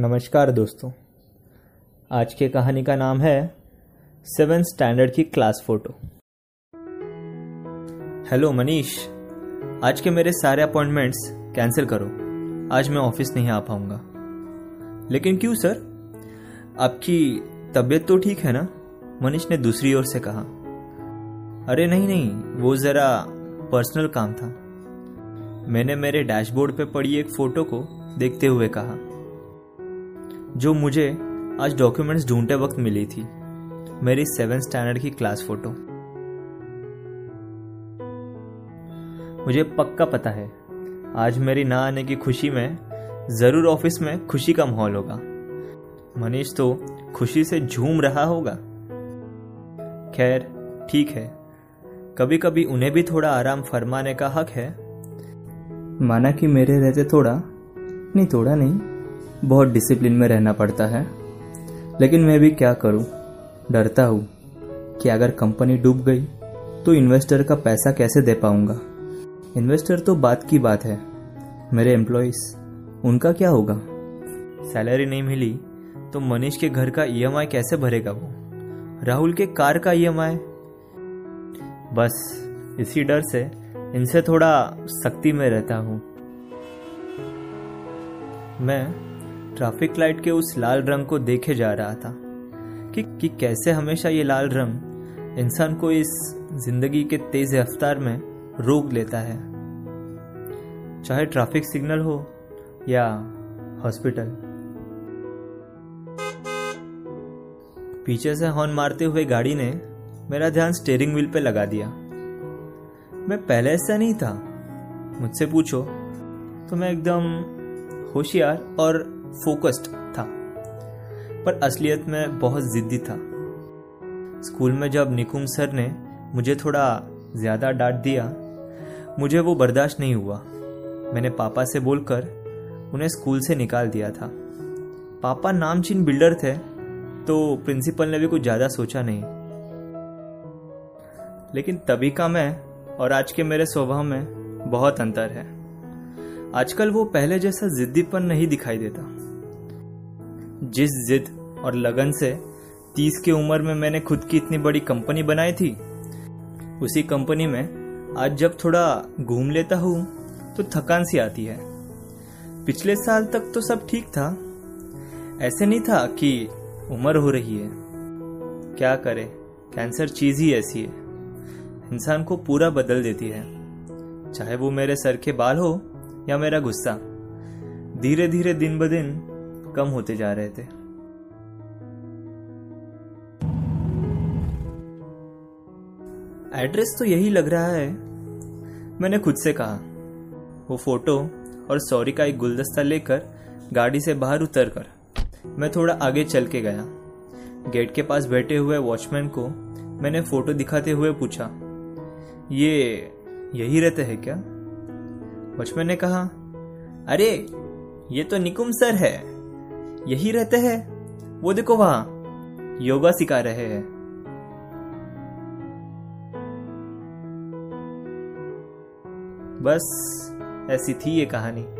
नमस्कार दोस्तों। आज के कहानी का नाम है सेवन स्टैंडर्ड की क्लास फ़ोटो। हेलो मनीष, आज के मेरे सारे अपॉइंटमेंट्स कैंसिल करो। आज मैं ऑफ़िस नहीं आ पाऊँगा। लेकिन क्यों सर? आपकी तबीयत तो ठीक है ना? मनीष ने दूसरी ओर से कहा। अरे नहीं नहीं, वो जरा पर्सनल काम था। मैंने मेरे डैशबोर्ड पे पड़ी एक फ़ोटो को देखते हुए कहा। जो मुझे आज डॉक्यूमेंट्स ढूंढते वक्त मिली थी। मेरी सेवन स्टैंडर्ड की क्लास फ़ोटो मुझे पक्का पता है, आज मेरी ना आने की खुशी में ज़रूर ऑफ़िस में खुशी का माहौल होगा। मनीष तो खुशी से झूम रहा होगा। खैर, ठीक है। कभी कभी उन्हें भी थोड़ा आराम फरमाने का हक है। माना कि मेरे रहते थोड़ा, नहीं थोड़ा नहीं बहुत डिसिप्लिन में रहना पड़ता है। लेकिन मैं भी क्या करूँ? डरता हूँ कि अगर कंपनी डूब गई तो इन्वेस्टर का पैसा कैसे दे पाऊँगा? इन्वेस्टर तो बात की बात है। मेरे एम्प्लॉयज़ उनका क्या होगा? सैलरी नहीं मिली तो मनीष के घर का ईएमआई कैसे भरेगा वो? राहुल के कार का ईएमआई बस, इसी डर से इनसे थोड़ा सख्ती में रहता हूँ। मैं ट्रैफ़िक लाइट के उस लाल रंग को देखे जा रहा था कि, कि कैसे हमेशा ये लाल रंग इंसान को इस ज़िंदगी के तेज रफ्तार में रोक लेता है। चाहे ट्रैफ़िक सिग्नल हो या हॉस्पिटल पीछे से हॉर्न मारते हुए गाड़ी ने मेरा ध्यान स्टेयरिंग व्हील पे लगा दिया। मैं पहले ऐसा नहीं था। मुझसे पूछो। तो मैं एकदम होशियार और फोकस्ड था, पर असलियत में बहुत जिद्दी था। स्कूल में जब निकुम सर ने मुझे थोड़ा ज़्यादा डांट दिया, मुझे वो बर्दाश्त नहीं हुआ। मैंने पापा से बोलकर उन्हें स्कूल से निकाल दिया था। पापा नामचीन बिल्डर थे तो प्रिंसिपल ने भी कुछ ज़्यादा सोचा नहीं। लेकिन तभी का मैं और आज के मेरे स्वभाव में बहुत अंतर है। आजकल वो पहले जैसा जिद्दीपन नहीं दिखाई देता। जिस जिद और लगन से तीस की उम्र में मैंने खुद की इतनी बड़ी कंपनी बनाई थी, उसी कंपनी में आज जब थोड़ा घूम लेता हूँ तो थकान सी आती है। पिछले साल तक तो सब ठीक था। ऐसे नहीं था कि उम्र हो रही है। क्या करे? कैंसर चीज़ ही ऐसी है। इंसान को पूरा बदल देती है। चाहे वो मेरे सर के बाल हो या मेरा गुस्सा धीरे धीरे दिन ब दिन कम होते जा रहे थे। एड्रेस तो यही लग रहा है, मैंने खुद से कहा। वो फ़ोटो और सॉरी का एक गुलदस्ता लेकर गाड़ी से बाहर उतर कर मैं थोड़ा आगे चल के गया। गेट के पास बैठे हुए वॉचमैन को मैंने फ़ोटो दिखाते हुए पूछा, ये यही रहते हैं क्या? वॉचमैन ने कहा, अरे, ये तो निकुम सर है। यही रहते हैं। वो देखो वहाँ, योगा सिखा रहे हैं। बस, ऐसी थी ये कहानी।